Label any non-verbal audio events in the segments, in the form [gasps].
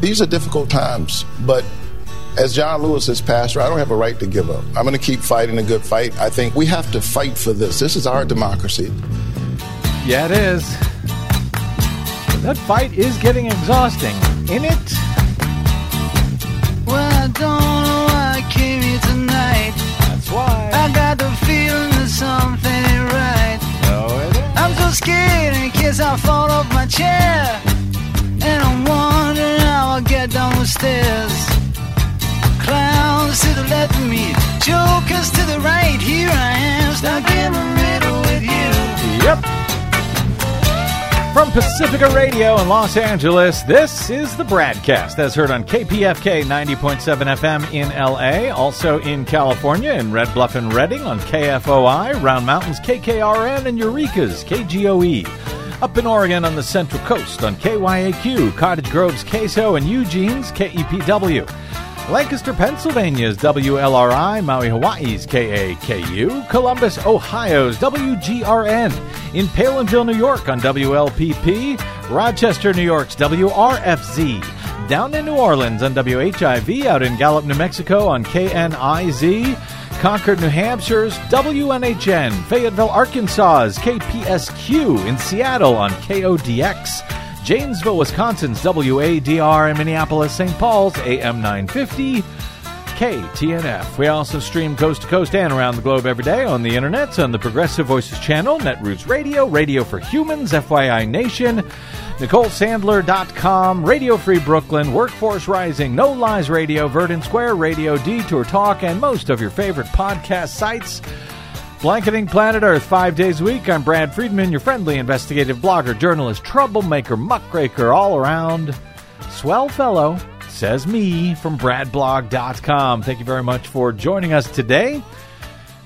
these are difficult times, but as John Lewis is pastor, I don't have a right to give up. I'm going to keep fighting a good fight. I think we have to fight for this. This is our democracy. Yeah, it is. That fight is getting exhausting, in it? Well, I don't know why I came here tonight. That's why. I got the feeling that something ain't right. No, it ain't. I'm so scared in case I fall off my chair. And I'm wondering how I'll get down the stairs. Clowns to the left of me, jokers to the right. Here I am, stuck in the middle with you. Yep. From Pacifica Radio in Los Angeles, this is the BradCast as heard on KPFK 90.7 FM in LA, also in California in Red Bluff and Redding on KFOI, Round Mountains KKRN, and Eureka's KGOE. Up in Oregon on the Central Coast on KYAQ, Cottage Grove's KSO, and Eugene's KEPW. Lancaster, Pennsylvania's WLRI, Maui, Hawaii's KAKU, Columbus, Ohio's WGRN, in Palenville, New York on WLPP, Rochester, New York's WRFZ, down in New Orleans on WHIV, out in Gallup, New Mexico on KNIZ, Concord, New Hampshire's WNHN, Fayetteville, Arkansas's KPSQ, in Seattle on KODX. Janesville, Wisconsin's WADR, and Minneapolis, St. Paul's AM 950. KTNF. We also stream coast to coast and around the globe every day on the internet on the Progressive Voices channel, Netroots Radio, Radio for Humans, FYI Nation, NicoleSandler.com, Radio Free Brooklyn, Workforce Rising, No Lies Radio, Verdant Square Radio, Detour Talk, and most of your favorite podcast sites. Blanketing Planet Earth five days a week. I'm Brad Friedman, your friendly investigative blogger, journalist, troublemaker, muckraker, all around swell fellow, says me from BradBlog.com. Thank you very much for joining us today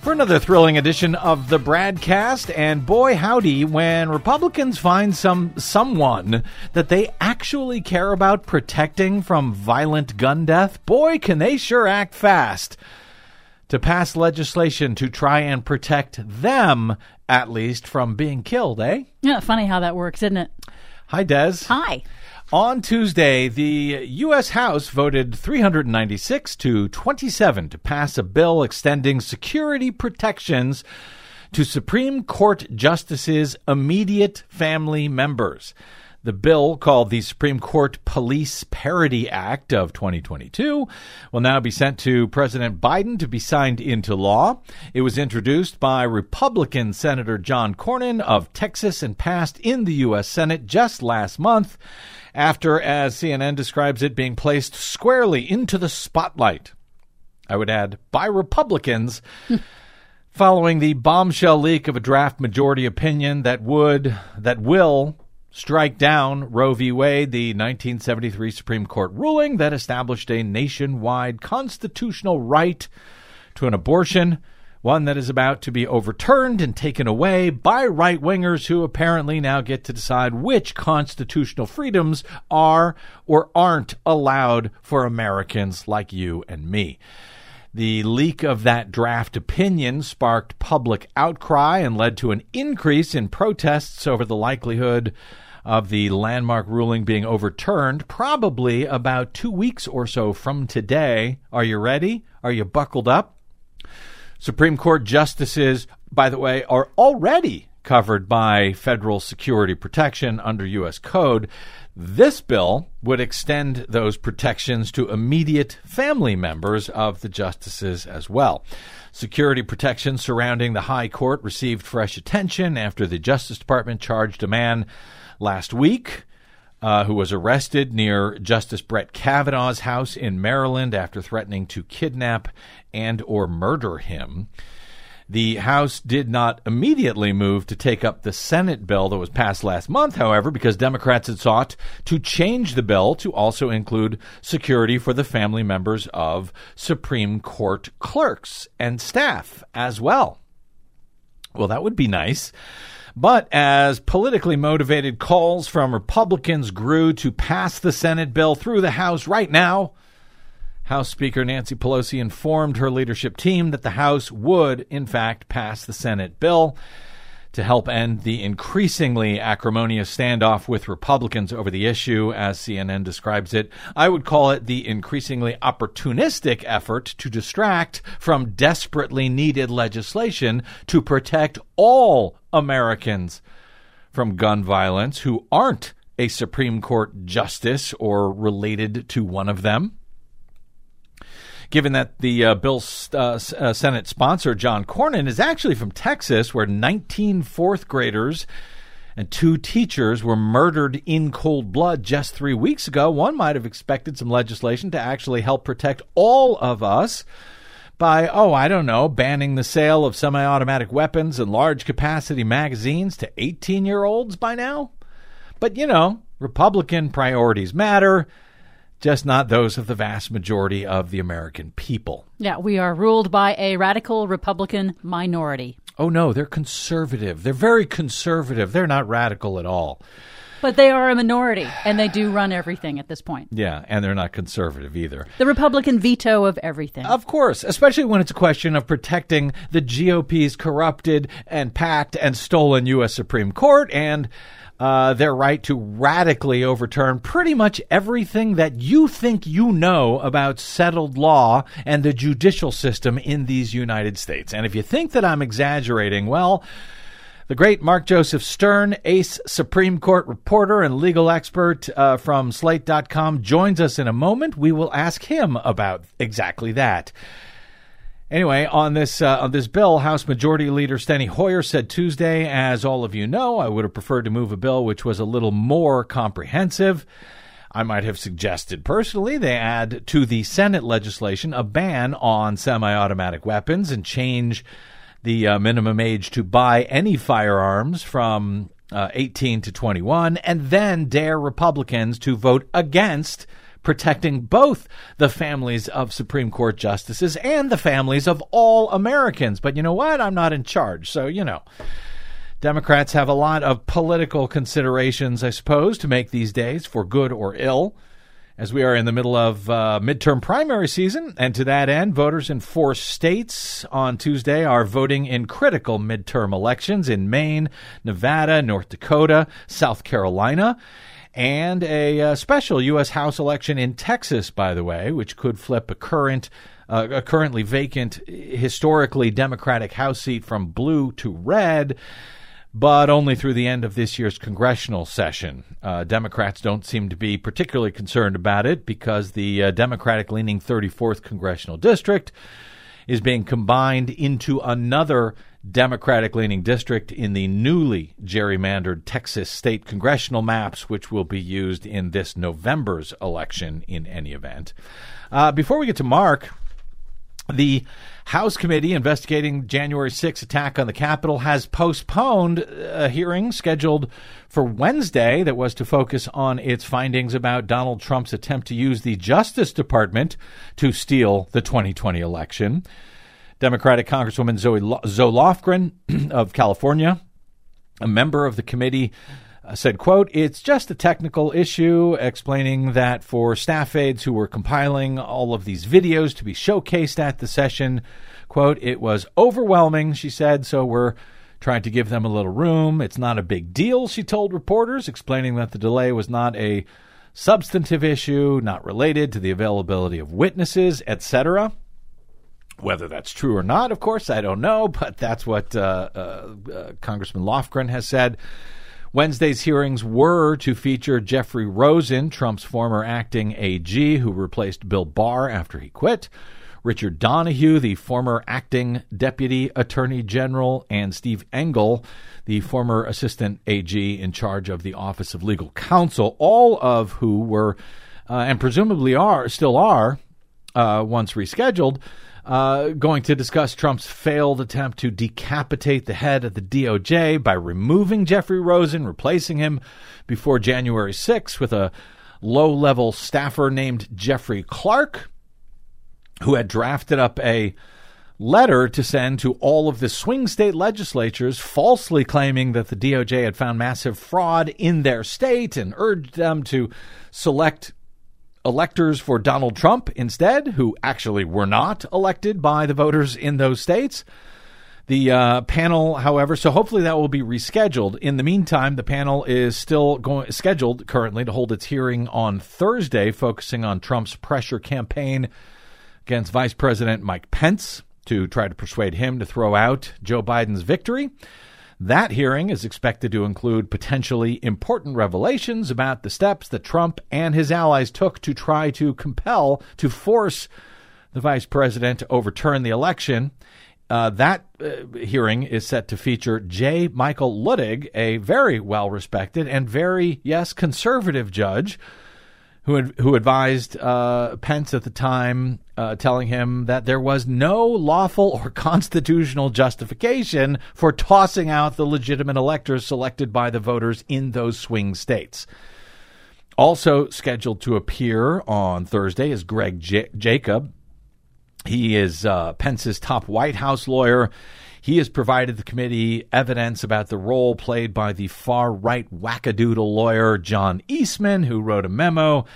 for another thrilling edition of the Bradcast. And boy, howdy, when Republicans find some someone that they actually care about protecting from violent gun death, boy, can they sure act fast to pass legislation to try and protect them, at least, from being killed, eh? Yeah, funny how that works, isn't it? Hi, Des. Hi. On Tuesday, the U.S. House voted 396 to 27 to pass a bill extending security protections to Supreme Court justices' immediate family members. The bill, called the Supreme Court Police Parity Act of 2022, will now be sent to President Biden to be signed into law. It was introduced by Republican Senator John Cornyn of Texas and passed in the U.S. Senate just last month after, as CNN describes it, being placed squarely into the spotlight. I would add, by Republicans. [laughs] Following the bombshell leak of a draft majority opinion that would, that will strike down Roe v. Wade, the 1973 Supreme Court ruling that established a nationwide constitutional right to an abortion, one that is about to be overturned and taken away by right wingers who apparently now get to decide which constitutional freedoms are or aren't allowed for Americans like you and me. The leak of that draft opinion sparked public outcry and led to an increase in protests over the likelihood of the landmark ruling being overturned, probably about two weeks or so from today. Are you ready? Are you buckled up? Supreme Court justices, by the way, are already covered by federal security protection under U.S. Code. This bill would extend those protections to immediate family members of the justices as well. Security protection surrounding the High Court received fresh attention after the Justice Department charged a man last week uh, who was arrested near Justice Brett Kavanaugh's house in Maryland after threatening to kidnap and or murder him. The House did not immediately move to take up the Senate bill that was passed last month, however, because Democrats had sought to change the bill to also include security for the family members of Supreme Court clerks and staff as well. Well, that would be nice. But as politically motivated calls from Republicans grew to pass the Senate bill through the House right now, House Speaker Nancy Pelosi informed her leadership team that the House would, in fact, pass the Senate bill. to help end the increasingly acrimonious standoff with Republicans over the issue, as CNN describes it. I would call it the increasingly opportunistic effort to distract from desperately needed legislation to protect all Americans from gun violence who aren't a Supreme Court justice or related to one of them given that the uh, bill's uh, uh, Senate sponsor, John Cornyn, is actually from Texas, where 19 fourth graders and two teachers were murdered in cold blood just three weeks ago. One might have expected some legislation to actually help protect all of us by, oh, I don't know, banning the sale of semi automatic weapons and large capacity magazines to 18 year olds by now. But, you know, Republican priorities matter just not those of the vast majority of the American people. Yeah, we are ruled by a radical Republican minority. Oh, no, they're conservative. They're very conservative. They're not radical at all. But they are a minority, and they do run everything at this point. Yeah, and they're not conservative either. The Republican veto of everything. Of course, especially when it's a question of protecting the GOP's corrupted and packed and stolen U.S. Supreme Court and uh, their right to radically overturn pretty much everything that you think you know about settled law and the judicial system in these United States. And if you think that I'm exaggerating, well, the great Mark Joseph Stern, ace Supreme Court reporter and legal expert uh, from Slate.com, joins us in a moment. We will ask him about exactly that. Anyway, on this uh, on this bill, House Majority Leader Steny Hoyer said Tuesday, as all of you know, I would have preferred to move a bill which was a little more comprehensive. I might have suggested personally they add to the Senate legislation a ban on semi-automatic weapons and change the uh, minimum age to buy any firearms from uh, 18 to 21, and then dare Republicans to vote against protecting both the families of Supreme Court justices and the families of all Americans. But you know what? I'm not in charge. So, you know. Democrats have a lot of political considerations, I suppose, to make these days, for good or ill, as we are in the middle of uh, midterm primary season. And to that end, voters in four states on Tuesday are voting in critical midterm elections in Maine, Nevada, North Dakota, South Carolina and a uh, special U.S. House election in Texas, by the way, which could flip a current. Uh, a currently vacant, historically Democratic House seat from blue to red, but only through the end of this year's congressional session. Uh, Democrats don't seem to be particularly concerned about it because the uh, Democratic leaning 34th congressional district is being combined into another Democratic leaning district in the newly gerrymandered Texas state congressional maps, which will be used in this November's election in any event. Uh, before we get to Mark, the House committee investigating January 6 attack on the Capitol has postponed a hearing scheduled for Wednesday that was to focus on its findings about Donald Trump's attempt to use the Justice Department to steal the 2020 election. Democratic Congresswoman Zoe, Zoe Lofgren [clears throat] of California, a member of the committee, uh, said, quote, it's just a technical issue, explaining that for staff aides who were compiling all of these videos to be showcased at the session, quote, it was overwhelming, she said, so we're trying to give them a little room. It's not a big deal, she told reporters, explaining that the delay was not a substantive issue, not related to the availability of witnesses, etc. Whether that's true or not, of course, I don't know, but that's what uh, uh, uh, Congressman Lofgren has said. Wednesday's hearings were to feature Jeffrey Rosen, Trump's former acting AG, who replaced Bill Barr after he quit, Richard Donoghue, the former acting deputy attorney general, and Steve Engel, the former assistant AG in charge of the Office of Legal Counsel, all of who were uh, and presumably are still are uh, once rescheduled uh, going to discuss Trump's failed attempt to decapitate the head of the DOJ by removing Jeffrey Rosen, replacing him before January 6 with a low level staffer named Jeffrey Clark, who had drafted up a letter to send to all of the swing state legislatures, falsely claiming that the DOJ had found massive fraud in their state and urged them to select electors for Donald Trump instead, who actually were not elected by the voters in those states. The uh, panel, however, so hopefully that will be rescheduled. In the meantime, the panel is still going scheduled currently to hold its hearing on Thursday, focusing on Trump's pressure campaign against Vice President Mike Pence to try to persuade him to throw out Joe Biden's victory. That hearing is expected to include potentially important revelations about the steps that Trump and his allies took to try to compel, to force the vice president to overturn the election. Uh, that uh, hearing is set to feature J. Michael Luttig, a very well respected and very, yes, conservative judge who, who advised uh, Pence at the time, uh, telling him that there was no lawful or constitutional justification for tossing out the legitimate electors selected by the voters in those swing states. Also scheduled to appear on Thursday is Greg J- Jacob, he is uh, Pence's top White House lawyer. He has provided the committee evidence about the role played by the far right wackadoodle lawyer John Eastman, who wrote a memo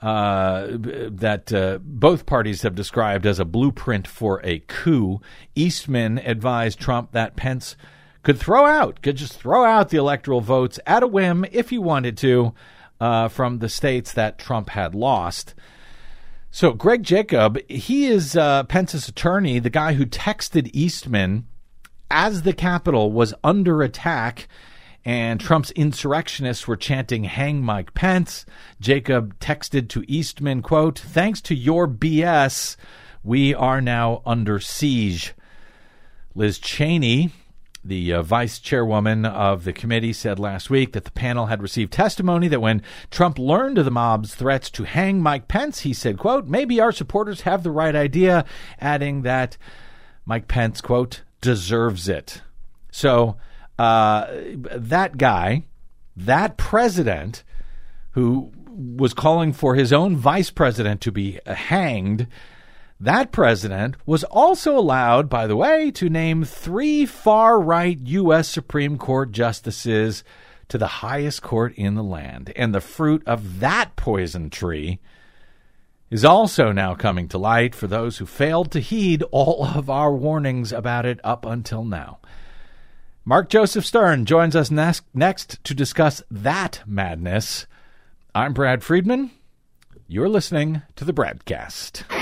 uh, that uh, both parties have described as a blueprint for a coup. Eastman advised Trump that Pence could throw out, could just throw out the electoral votes at a whim if he wanted to uh, from the states that Trump had lost. So, Greg Jacob, he is uh, Pence's attorney, the guy who texted Eastman as the Capitol was under attack and Trump's insurrectionists were chanting, Hang Mike Pence. Jacob texted to Eastman, quote, Thanks to your BS, we are now under siege. Liz Cheney, the uh, vice chairwoman of the committee said last week that the panel had received testimony that when Trump learned of the mob's threats to hang Mike Pence, he said, quote, maybe our supporters have the right idea, adding that Mike Pence, quote, deserves it. So uh, that guy, that president who was calling for his own vice president to be hanged that president was also allowed, by the way, to name three far right U.S. Supreme Court justices to the highest court in the land. And the fruit of that poison tree is also now coming to light for those who failed to heed all of our warnings about it up until now. Mark Joseph Stern joins us next, to discuss that madness. I'm Brad Friedman. You're listening to the BradCast.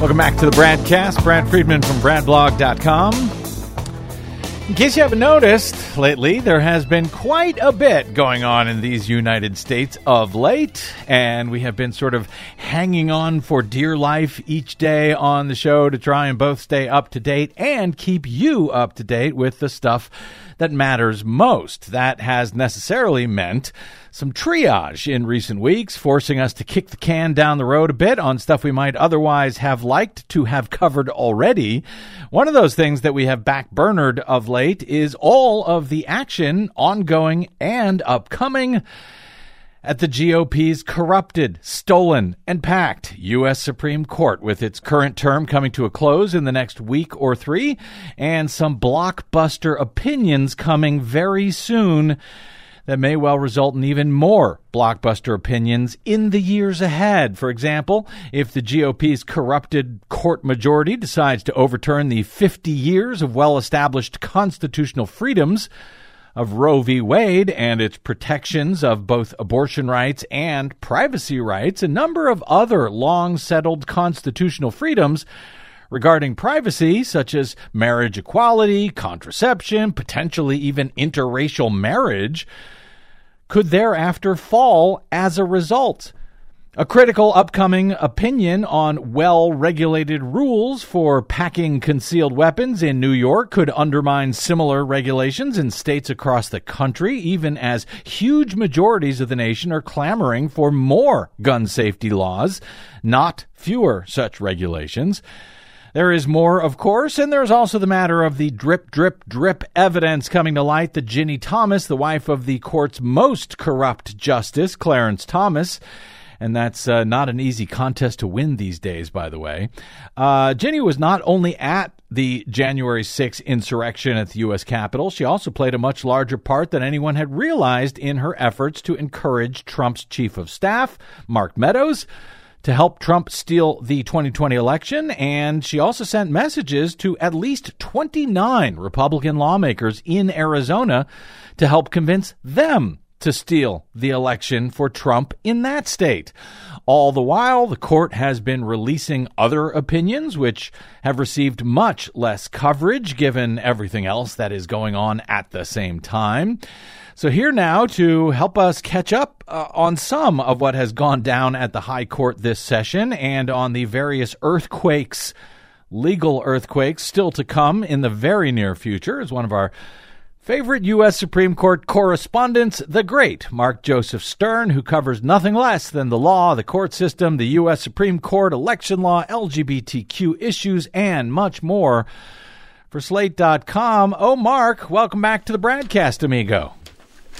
Welcome back to the BradCast. Brad Friedman from BradBlog.com. In case you haven't noticed lately, there has been quite a bit going on in these United States of late, and we have been sort of hanging on for dear life each day on the show to try and both stay up to date and keep you up to date with the stuff that matters most. That has necessarily meant some triage in recent weeks, forcing us to kick the can down the road a bit on stuff we might otherwise have liked to have covered already. One of those things that we have backburnered of late is all of the action ongoing and upcoming at the GOP's corrupted, stolen, and packed U.S. Supreme Court, with its current term coming to a close in the next week or three, and some blockbuster opinions coming very soon that may well result in even more blockbuster opinions in the years ahead. For example, if the GOP's corrupted court majority decides to overturn the 50 years of well established constitutional freedoms, of Roe v. Wade and its protections of both abortion rights and privacy rights, a number of other long settled constitutional freedoms regarding privacy, such as marriage equality, contraception, potentially even interracial marriage, could thereafter fall as a result. A critical upcoming opinion on well regulated rules for packing concealed weapons in New York could undermine similar regulations in states across the country, even as huge majorities of the nation are clamoring for more gun safety laws, not fewer such regulations. There is more, of course, and there's also the matter of the drip, drip, drip evidence coming to light that Ginny Thomas, the wife of the court's most corrupt justice, Clarence Thomas, and that's uh, not an easy contest to win these days, by the way. Uh, Ginny was not only at the January 6th insurrection at the U.S. Capitol, she also played a much larger part than anyone had realized in her efforts to encourage Trump's chief of staff, Mark Meadows, to help Trump steal the 2020 election, and she also sent messages to at least 29 Republican lawmakers in Arizona to help convince them to steal the election for Trump in that state. All the while, the court has been releasing other opinions which have received much less coverage given everything else that is going on at the same time. So, here now to help us catch up uh, on some of what has gone down at the High Court this session and on the various earthquakes, legal earthquakes still to come in the very near future, is one of our Favorite U.S. Supreme Court correspondents, the great Mark Joseph Stern, who covers nothing less than the law, the court system, the U.S. Supreme Court, election law, LGBTQ issues, and much more. For Slate.com, oh, Mark, welcome back to the BradCast, amigo.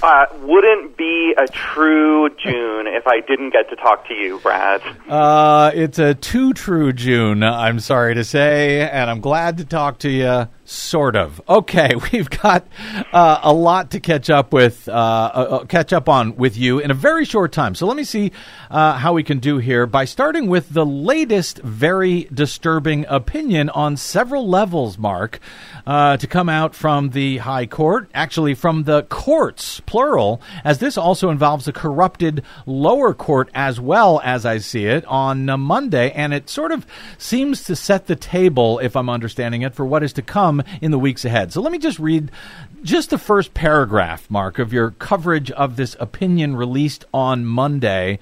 Uh, wouldn't be a true June if I didn't get to talk to you, Brad. Uh, it's a too true June, I'm sorry to say, and I'm glad to talk to you Sort of. Okay, [laughs] we've got uh, a lot to catch up with, uh, uh, uh, catch up on with you in a very short time. So let me see uh, how we can do here by starting with the latest very disturbing opinion on several levels, Mark, uh, to come out from the High Court, actually from the courts, plural, as this also involves a corrupted lower court as well as I see it on Monday, and it sort of seems to set the table, if I'm understanding it, for what is to come in the weeks ahead. So let me just read just the first paragraph, Mark, of your coverage of this opinion released on Monday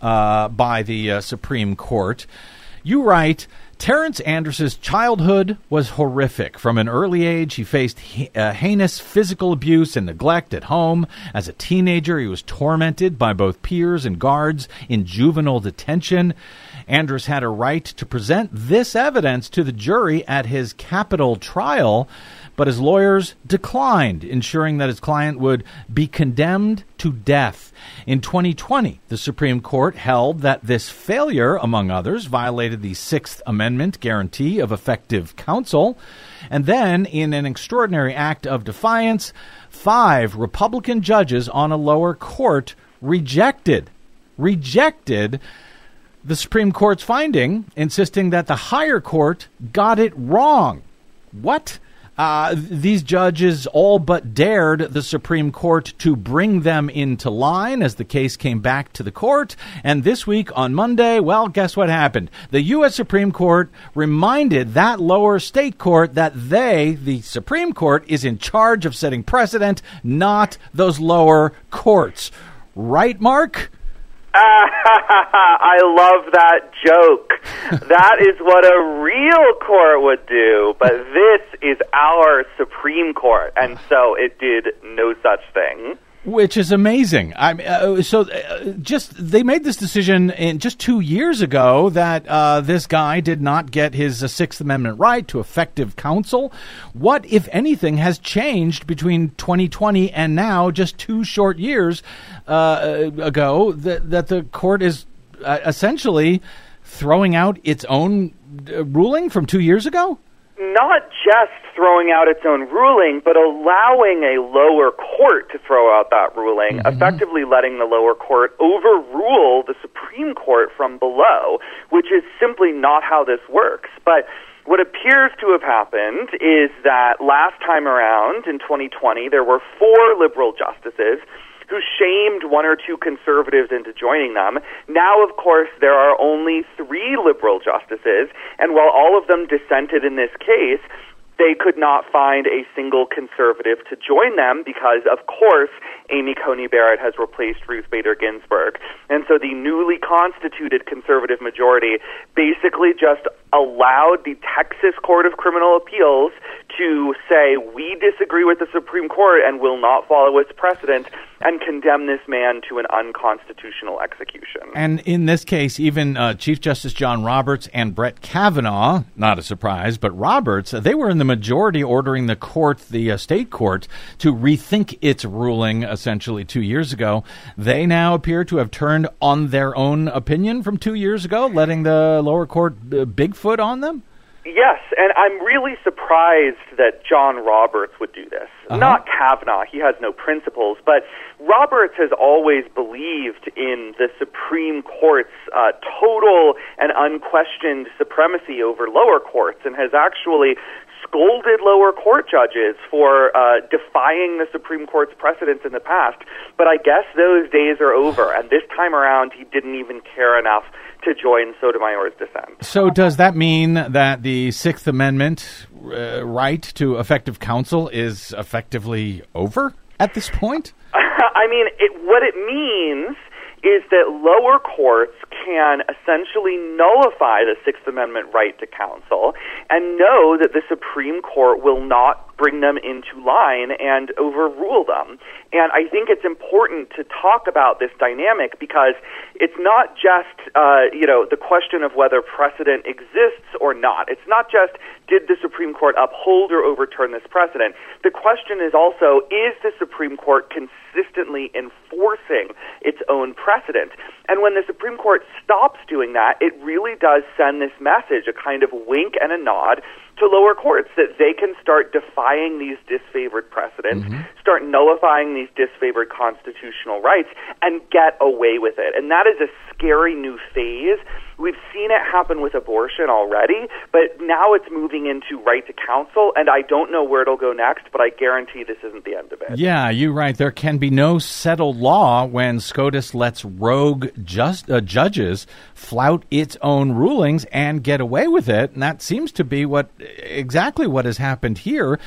uh, by the uh, Supreme Court. You write. Terrence Andrus's childhood was horrific. From an early age, he faced uh, heinous physical abuse and neglect at home. As a teenager, he was tormented by both peers and guards in juvenile detention. Andrus had a right to present this evidence to the jury at his capital trial, but his lawyers declined, ensuring that his client would be condemned to death. In 2020, the Supreme Court held that this failure, among others, violated the Sixth Amendment guarantee of effective counsel. And then, in an extraordinary act of defiance, five Republican judges on a lower court rejected rejected the Supreme Court's finding, insisting that the higher court got it wrong. What? Uh, these judges all but dared the Supreme Court to bring them into line as the case came back to the court. And this week on Monday, well, guess what happened? The U.S. Supreme Court reminded that lower state court that they, the Supreme Court, is in charge of setting precedent, not those lower courts. Right, Mark? [laughs] I love that joke. that is what a real court would do, but this is our Supreme Court, and so it did no such thing which is amazing. I uh, so uh, just they made this decision in just two years ago that uh, this guy did not get his uh, Sixth Amendment right to effective counsel. What, if anything, has changed between 2020 and now, just two short years uh, ago, that that the court is uh, essentially throwing out its own ruling from two years ago? Not just throwing out its own ruling, but allowing a lower court to throw out that ruling, mm-hmm. effectively letting the lower court overrule the Supreme Court from below, which is simply not how this works. But what appears to have happened is that last time around in 2020, there were four liberal justices who shamed one or two conservatives into joining them. Now, of course, there are only three liberal justices, and while all of them dissented in this case, they could not find a single conservative to join them because, of course, Amy Coney Barrett has replaced Ruth Bader Ginsburg. And so the newly constituted conservative majority basically just allowed the Texas Court of Criminal Appeals to say, we disagree with the Supreme Court and will not follow its precedent and condemn this man to an unconstitutional execution. And in this case, even uh, Chief Justice John Roberts and Brett Kavanaugh, not a surprise, but Roberts, they were in the majority ordering the court, the uh, state court, to rethink its ruling essentially two years ago. They now appear to have turned on their own opinion from two years ago, letting the lower court uh, Bigfoot on them? Yes, and I'm really surprised that John Roberts would do this. Uh-huh. Not Kavanaugh, he has no principles, but Roberts has always believed in the Supreme Court's uh, total and unquestioned supremacy over lower courts and has actually scolded lower court judges for uh, defying the Supreme Court's precedents in the past. But I guess those days are over, and this time around he didn't even care enough to join Sotomayor's dissent. So, does that mean that the Sixth Amendment uh, right to effective counsel is effectively over at this point? [laughs] I mean, it, what it means is that lower courts can essentially nullify the Sixth Amendment right to counsel and know that the Supreme Court will not bring them into line and overrule them. And I think it's important to talk about this dynamic because it's not just, uh, you know, the question of whether precedent exists or not. It's not just did the Supreme Court uphold or overturn this precedent. The question is also is the Supreme Court consistently enforcing its own precedent? And when the Supreme Court stops doing that, it really does send this message, a kind of wink and a nod to lower courts that they can start defying these disfavored precedents, Mm-hmm. start nullifying these disfavored constitutional rights, and get away with it. And that is a scary new phase. We've seen it happen with abortion already, but now it's moving into right to counsel, and I don't know where it'll go next, but I guarantee this isn't the end of it. Yeah, you're right. There can be no settled law when SCOTUS lets rogue just, uh, judges flout its own rulings and get away with it. And that seems to be what exactly what has happened here.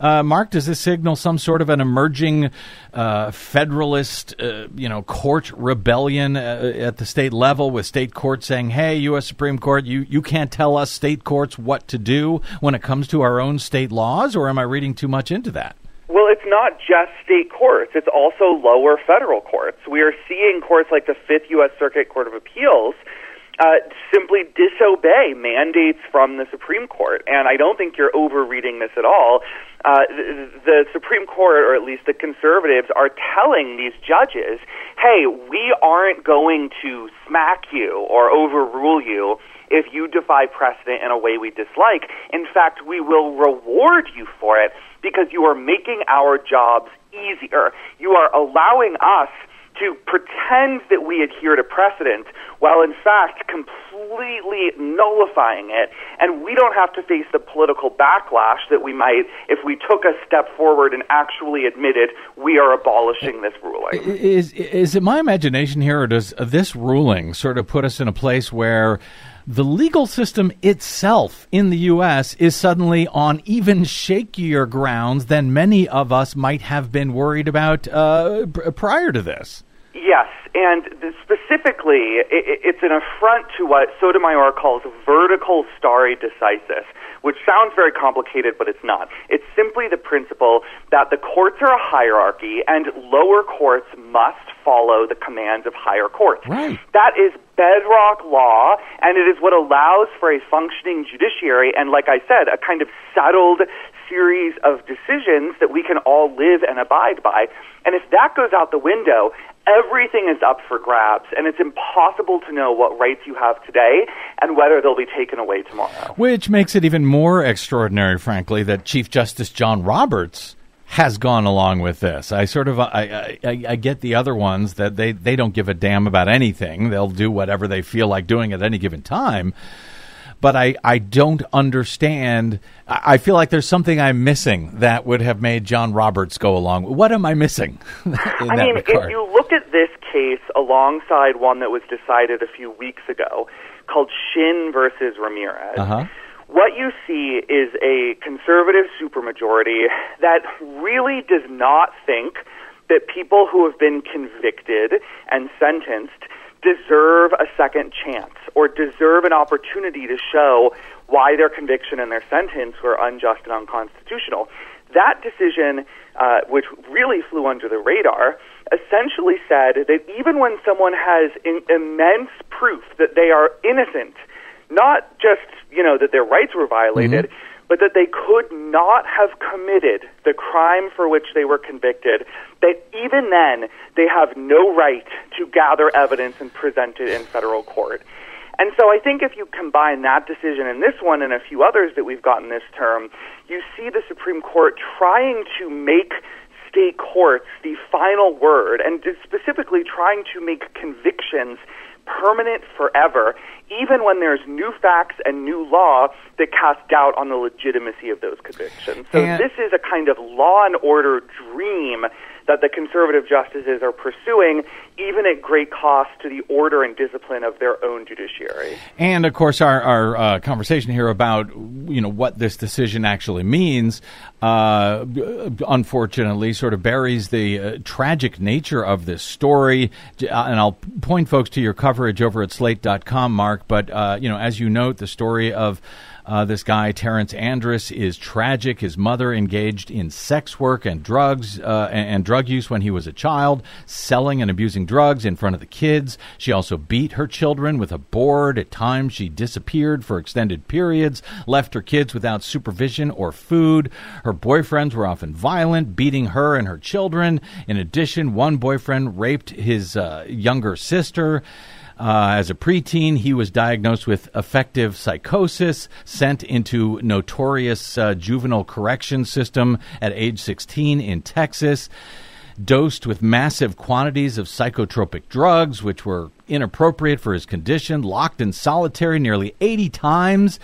Uh, Mark, does this signal some sort of an emerging uh, federalist, uh, you know, court rebellion uh, at the state level, with state courts saying, "Hey, U.S. Supreme Court, you you can't tell us state courts what to do when it comes to our own state laws"? Or am I reading too much into that? Well, it's not just state courts, it's also lower federal courts. We are seeing courts like the Fifth U.S. Circuit Court of Appeals uh, simply disobey mandates from the Supreme Court. And I don't think you're overreading this at all. Uh, the, the Supreme Court, or at least the conservatives, are telling these judges, hey, we aren't going to smack you or overrule you if you defy precedent in a way we dislike. In fact, we will reward you for it because you are making our jobs easier. You are allowing us to pretend that we adhere to precedent while in fact completely nullifying it. And we don't have to face the political backlash that we might if we took a step forward and actually admitted we are abolishing this ruling. Is is it my imagination here, or does this ruling sort of put us in a place where the legal system itself in the U.S. is suddenly on even shakier grounds than many of us might have been worried about uh, pr- prior to this? Yes, and specifically, it's an affront to what Sotomayor calls vertical stare decisis, which sounds very complicated, but it's not. It's simply the principle that the courts are a hierarchy, and lower courts must follow the commands of higher courts. Right. That is bedrock law, and it is what allows for a functioning judiciary, and like I said, a kind of settled series of decisions that we can all live and abide by. And if that goes out the window, everything is up for grabs, and it's impossible to know what rights you have today and whether they'll be taken away tomorrow. Which makes it even more extraordinary, frankly, that Chief Justice John Roberts has gone along with this. I sort of I, I, I get the other ones that they, they don't give a damn about anything. They'll do whatever they feel like doing at any given time. But I, I don't understand. I feel like there's something I'm missing that would have made John Roberts go along. What am I missing? [laughs] in I mean, regard? if you look at this case alongside one that was decided a few weeks ago called Shinn versus Ramirez, Uh-huh. What you see is a conservative supermajority that really does not think that people who have been convicted and sentenced deserve a second chance or deserve an opportunity to show why their conviction and their sentence were unjust and unconstitutional. That decision, uh, which really flew under the radar, essentially said that even when someone has in- immense proof that they are innocent, not just you know that their rights were violated, mm-hmm. but that they could not have committed the crime for which they were convicted, that even then they have no right to gather evidence and present it in federal court. And so I think if you combine that decision and this one and a few others that we've gotten this term, you see the Supreme Court trying to make state courts the final word and specifically trying to make convictions permanent forever, even when there's new facts and new law that cast doubt on the legitimacy of those convictions. So and this is a kind of law and order dream that the conservative justices are pursuing, even at great cost to the order and discipline of their own judiciary. And of course, our, our uh, conversation here about you know what this decision actually means, uh, unfortunately, sort of buries the uh, tragic nature of this story. Uh, and I'll point folks to your coverage over at Slate.com, Mark. But uh, you know, as you note, the story of uh, this guy, Terrence Andrus, is tragic. His mother engaged in sex work and drugs uh, and, and, drug use when he was a child, selling and abusing drugs in front of the kids. She also beat her children with a board. At times, she disappeared for extended periods, left her kids without supervision or food. Her boyfriends were often violent, beating her and her children. In addition, one boyfriend raped his uh, younger sister. Uh, as a preteen, he was diagnosed with affective psychosis, sent into notorious uh, juvenile correction system at age 16 in Texas, dosed with massive quantities of psychotropic drugs, which were inappropriate for his condition, locked in solitary nearly 80 times.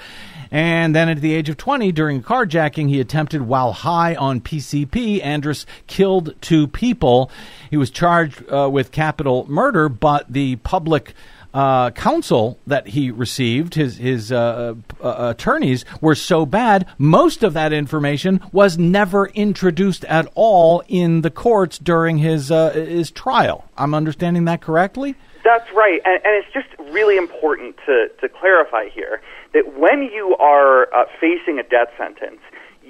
And then at the age of 20, during a carjacking, he attempted while high on PCP. Andrus killed two people. He was charged uh, with capital murder, but the public uh, counsel that he received, his his uh, uh, attorneys were so bad. Most of that information was never introduced at all in the courts during his uh, his trial. I'm understanding that correctly. That's right, and, and it's just really important to to clarify here that when you are uh, facing a death sentence,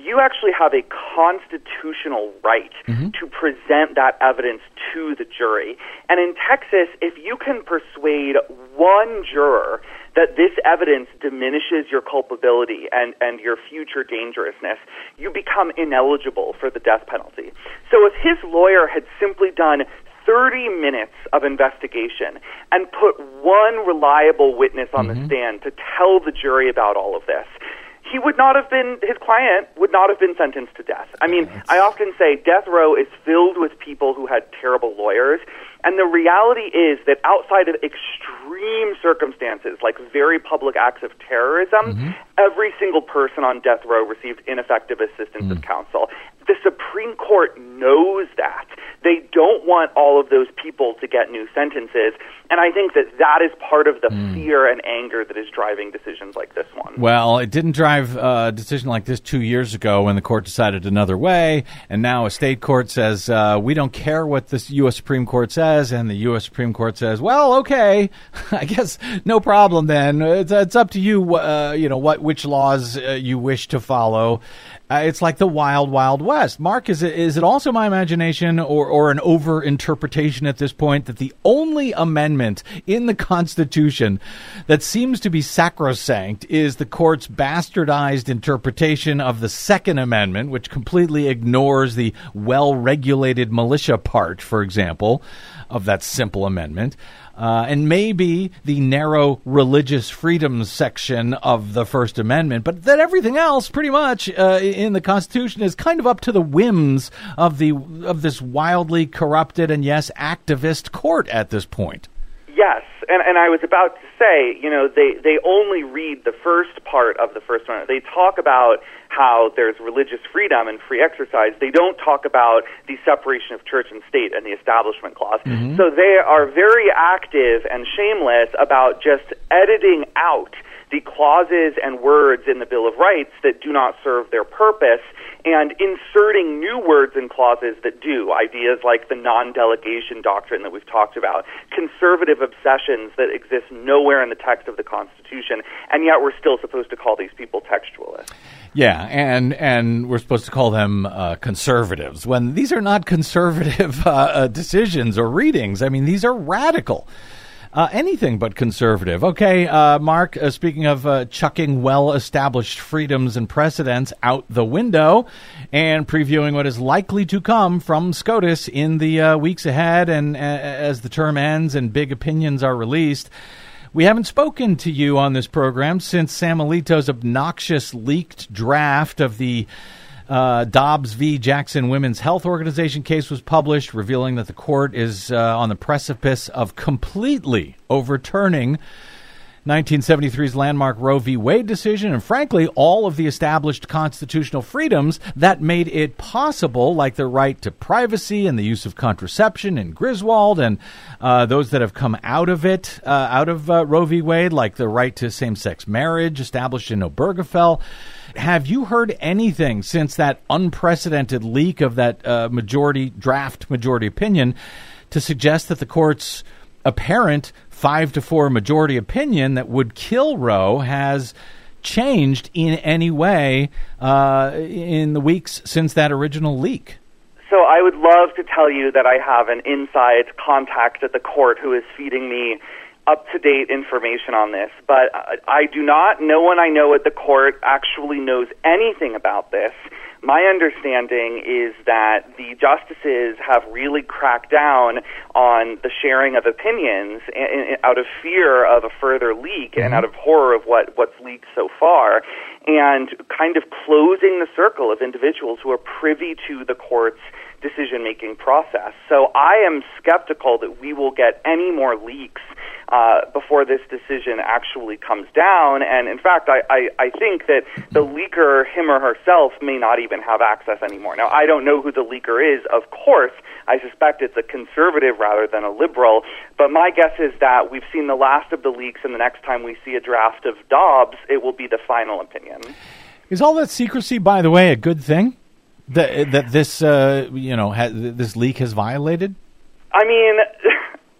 you actually have a constitutional right mm-hmm. to present that evidence to the jury. And in Texas, if you can persuade one juror that this evidence diminishes your culpability and, and your future dangerousness, you become ineligible for the death penalty. So if his lawyer had simply done 30 minutes of investigation and put one reliable witness on mm-hmm. the stand to tell the jury about all of this, he would not have been, his client would not have been sentenced to death. I mean, I often say death row is filled with people who had terrible lawyers. And the reality is that outside of extreme circumstances, like very public acts of terrorism, mm-hmm. every single person on death row received ineffective assistance mm. of counsel. The Supreme Court knows that. They don't want all of those people to get new sentences. And I think that that is part of the mm. fear and anger that is driving decisions like this one. Well, it didn't drive a decision like this two years ago when the court decided another way. And now a state court says, uh, we don't care what the U.S. Supreme Court says. And the U.S. Supreme Court says, well, okay, [laughs] I guess no problem then. It's, it's up to you, uh, you know, what which laws uh, you wish to follow. Uh, it's like the wild, wild west. Mark, is it is it also my imagination or, or an over interpretation at this point that the only amendment in the Constitution that seems to be sacrosanct is the court's bastardized interpretation of the Second Amendment, which completely ignores the well regulated militia part, for example, of that simple amendment uh, and maybe the narrow religious freedoms section of the First Amendment, but that everything else, pretty much uh, in the Constitution, is kind of up to the whims of the of this wildly corrupted and yes, activist court at this point. Yes, and and I was about to say, you know, they they only read the first part of the First Amendment. They talk about how there's religious freedom and free exercise. They don't talk about the separation of church and state and the Establishment Clause. Mm-hmm. So they are very active and shameless about just editing out the clauses and words in the Bill of Rights that do not serve their purpose and inserting new words and clauses that do. Ideas like the non delegation doctrine that we've talked about, conservative obsessions that exist nowhere in the text of the Constitution, and yet we're still supposed to call these people textualists. Yeah, and and we're supposed to call them uh, conservatives when these are not [laughs] conservative uh, uh, decisions or readings. I mean, these are radical. Uh, anything but conservative. Okay, uh, Mark, uh, speaking of chucking well established freedoms and precedents out the window and previewing what is likely to come from SCOTUS in the weeks ahead and as the term ends and big opinions are released. We haven't spoken to you on this program since Sam Alito's obnoxious leaked draft of the uh, Dobbs v. Jackson Women's Health Organization case was published, revealing that the court is uh, on the precipice of completely overturning 1973's landmark Roe v. Wade decision, and frankly, all of the established constitutional freedoms that made it possible, like the right to privacy and the use of contraception in Griswold, and uh, those that have come out of it, uh, out of uh, Roe v. Wade, like the right to same sex marriage established in Obergefell. Have you heard anything since that unprecedented leak of that uh, majority draft majority opinion to suggest that the court's apparent five to four majority opinion that would kill Roe has changed in any way uh, in the weeks since that original leak? So I would love to tell you that I have an inside contact at the court who is feeding me up to date information on this, but I do not. No one I know at the court actually knows anything about this. My understanding is that the justices have really cracked down on the sharing of opinions out of fear of a further leak mm-hmm. and out of horror of what, what's leaked so far, and kind of closing the circle of individuals who are privy to the court's decision making process. So I am skeptical that we will get any more leaks uh, before this decision actually comes down. And in fact, I, I, I think that the leaker, him or herself, may not even have access anymore. Now, I don't know who the leaker is, of course. I suspect it's a conservative rather than a liberal. But my guess is that we've seen the last of the leaks, and the next time we see a draft of Dobbs, it will be the final opinion. Is all that secrecy, by the way, a good thing? That that this uh, you know ha- this leak has violated? I mean, [laughs]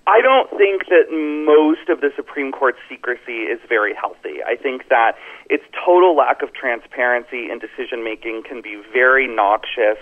I don't think that most of the Supreme Court's secrecy is very healthy. I think that its total lack of transparency in decision making can be very noxious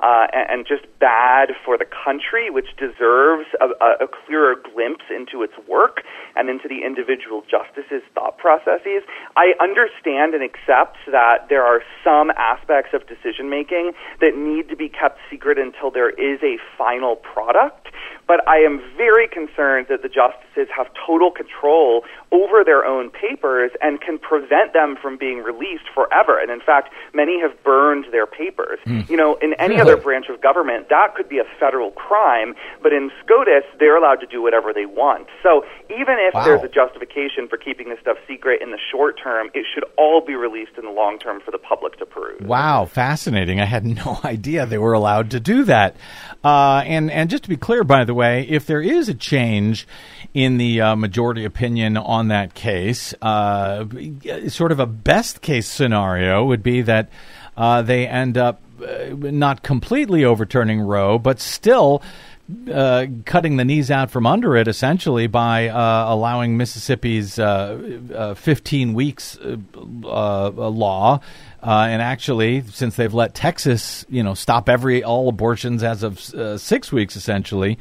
uh, and, and just bad for the country, which deserves a, a, clearer glimpse into its work and into the individual justices' thought processes. I understand and accept that there are some aspects of decision making that need to be kept secret until there is a final product but I am very concerned that the justices have total control over their own papers and can prevent them from being released forever. And in fact, many have burned their papers. Mm. You know, in any [laughs] really? Other branch of government, that could be a federal crime, but in SCOTUS, they're allowed to do whatever they want. So even if wow. there's a justification for keeping this stuff secret in the short term, it should all be released in the long term for the public to peruse. Wow, fascinating. I had [laughs] no idea they were allowed to do that. Uh, and, and just to be clear, by the way, if there is a change in the uh, majority opinion on that case, uh, sort of a best case scenario would be that uh, they end up not completely overturning Roe, but still. Uh, cutting the knees out from under it, essentially by uh, allowing Mississippi's 15 weeks law uh, and actually, since they've let Texas, you know, stop every all abortions as of uh, six weeks, essentially,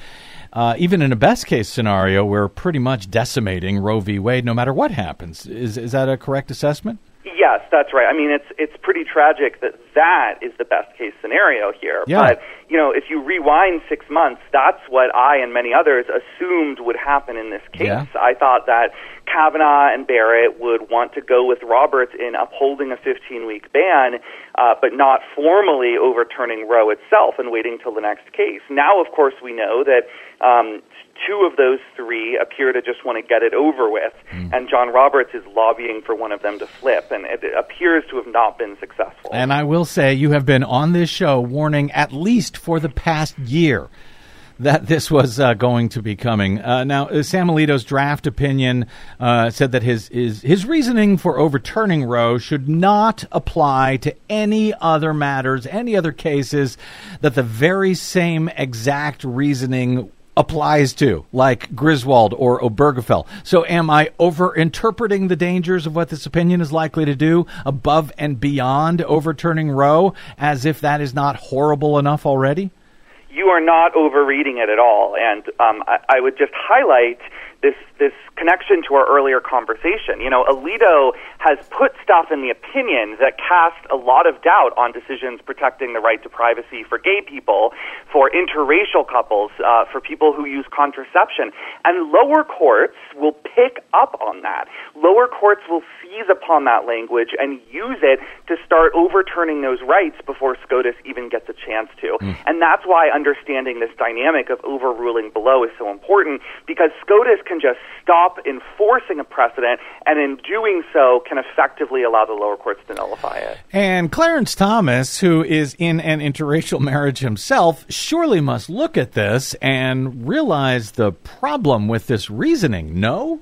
uh, even in a best case scenario, we're pretty much decimating Roe v. Wade, no matter what happens. Is is that a correct assessment? Yes, that's right. I mean, it's it's pretty tragic that that is the best case scenario here. Yeah. But you know, if you rewind six months, that's what I and many others assumed would happen in this case. Yeah. I thought that Kavanaugh and Barrett would want to go with Roberts in upholding a 15-week ban, uh, but not formally overturning Roe itself and waiting till the next case. Now, of course, we know that um, two of those three appear to just want to get it over with, mm. and John Roberts is lobbying for one of them to flip, and it appears to have not been successful. And I will say, you have been on this show warning at least for the past year that this was uh, going to be coming. Uh, now, uh, Sam Alito's draft opinion uh, said that his, his his reasoning for overturning Roe should not apply to any other matters, any other cases that the very same exact reasoning applies to, like Griswold or Obergefell. So, am I overinterpreting the dangers of what this opinion is likely to do above and beyond overturning Roe, as if that is not horrible enough already? You are not overreading it at all, and um, I, I would just highlight this this connection to our earlier conversation. You know, Alito has put stuff in the opinion that cast a lot of doubt on decisions protecting the right to privacy for gay people, for interracial couples, uh, for people who use contraception. And lower courts will pick up on that. Lower courts will seize upon that language and use it to start overturning those rights before SCOTUS even gets a chance to. Mm. And that's why understanding this dynamic of overruling below is so important because SCOTUS can just stop enforcing a precedent, and in doing so, can effectively allow the lower courts to nullify it. And Clarence Thomas, who is in an interracial marriage himself, surely must look at this and realize the problem with this reasoning, no?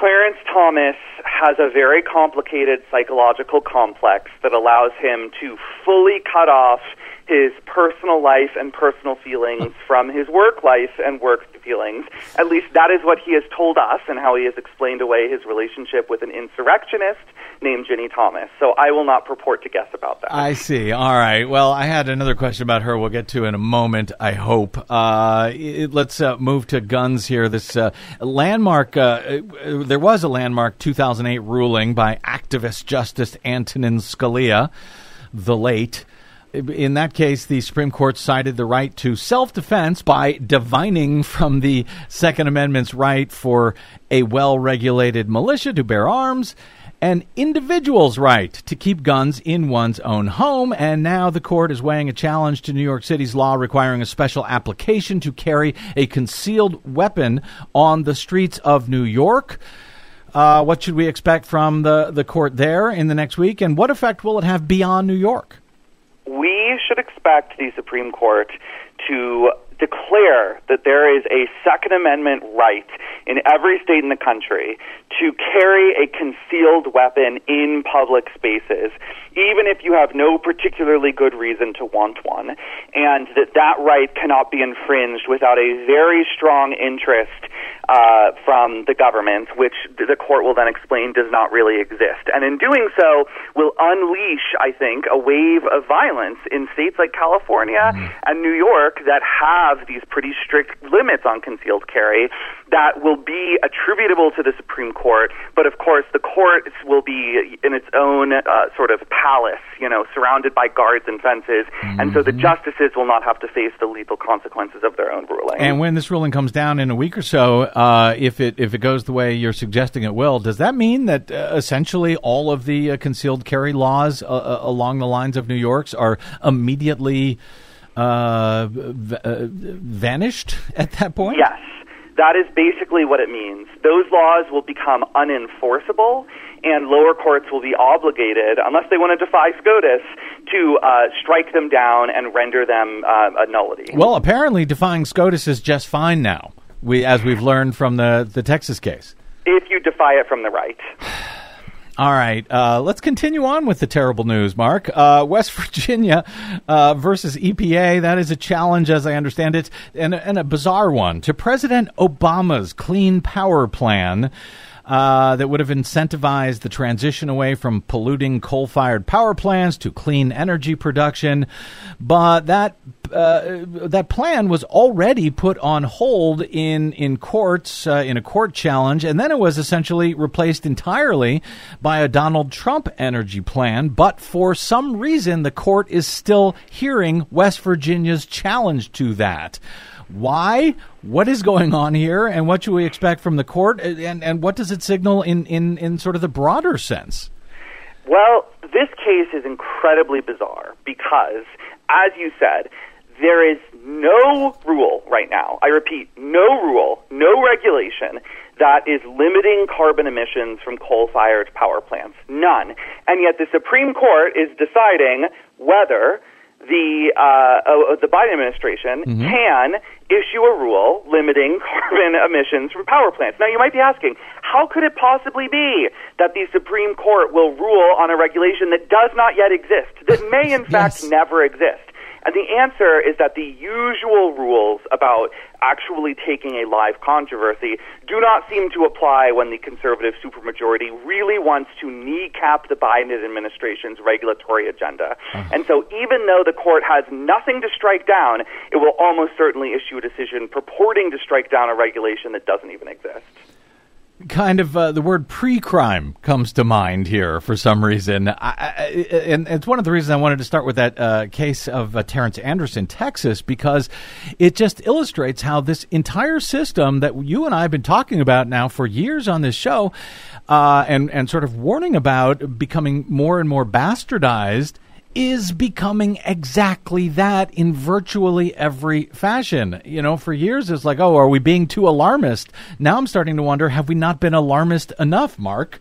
Clarence Thomas has a very complicated psychological complex that allows him to fully cut off his personal life and personal feelings from his work life and work feelings. At least that is what he has told us and how he has explained away his relationship with an insurrectionist named Ginny Thomas. So I will not purport to guess about that. I see. All right. Well, I had another question about her we'll get to in a moment, I hope. Uh, it, let's uh, move to guns here. This uh, landmark, uh, there was a landmark 2008 ruling by activist Justice Antonin Scalia, the late in that case, the Supreme Court cited the right to self defense by divining from the Second Amendment's right for a well regulated militia to bear arms an individual's right to keep guns in one's own home. And now the court is weighing a challenge to New York City's law requiring a special application to carry a concealed weapon on the streets of New York. Uh, what should we expect from the, the court there in the next week? And what effect will it have beyond New York? We should expect the Supreme Court to declare that there is a Second Amendment right in every state in the country to carry a concealed weapon in public spaces, even if you have no particularly good reason to want one, and that that right cannot be infringed without a very strong interest uh, from the government, which the court will then explain does not really exist. And in doing so, will unleash, I think, a wave of violence in states like California mm-hmm. and New York that have these pretty strict limits on concealed carry that will be attributable to the Supreme Court. But of course, the court will be in its own uh, sort of palace, you know, surrounded by guards and fences. Mm-hmm. And so the mm-hmm. justices will not have to face the lethal consequences of their own ruling. And when this ruling comes down in a week or so, uh, if it if it goes the way you're suggesting it will, does that mean that uh, essentially all of the uh, concealed carry laws uh, uh, along the lines of New York's are immediately v- vanished at that point? Yes. That is basically what it means. Those laws will become unenforceable, and lower courts will be obligated, unless they want to defy SCOTUS, to uh, strike them down and render them uh, a nullity. Well, apparently, defying SCOTUS is just fine now. We, as we've learned from the the Texas case. If you defy it from the right. [sighs] [sighs] [sighs] All right, uh, let's continue on with the terrible news, Mark. Uh, West [laughs] Virginia uh, versus EPA. That is a challenge, as I understand it, and, and a bizarre one to President Obama's Clean Power Plan. Uh, that would have incentivized the transition away from polluting coal fired power plants to clean energy production. But that uh, that plan was already put on hold in in courts uh, in a court challenge, and then it was essentially replaced entirely by a Donald Trump energy plan. But for some reason, the court is still hearing West Virginia's challenge to that. Why? What is going on here, and what should we expect from the court, and and what does it signal in in in sort of the broader sense? Well, this case is incredibly bizarre because, as you said, there is no rule right now, I repeat, no rule, no regulation that is limiting carbon emissions from coal fired power plants. None. And yet the Supreme Court is deciding whether the uh, uh, the Biden administration Mm-hmm. can issue a rule limiting [laughs] carbon emissions from power plants. Now, you might be asking, how could it possibly be that the Supreme Court will rule on a regulation that does not yet exist, that may in [laughs] fact never exist? And the answer is that the usual rules about actually taking a live controversy do not seem to apply when the conservative supermajority really wants to kneecap the Biden administration's regulatory agenda. Uh-huh. And so even though the court has nothing to strike down, it will almost certainly issue a decision purporting to strike down a regulation that doesn't even exist. Kind of uh, the word pre-crime comes to mind here for some reason, I, I, and it's one of the reasons I wanted to start with that uh, case of uh, Terrence Andrus, Texas, because it just illustrates how this entire system that you and I have been talking about now for years on this show, uh, and and sort of warning about becoming more and more bastardized is becoming exactly that in virtually every fashion. You know, for years it's like, oh, are we being too alarmist? Now I'm starting to wonder, have we not been alarmist enough, Mark?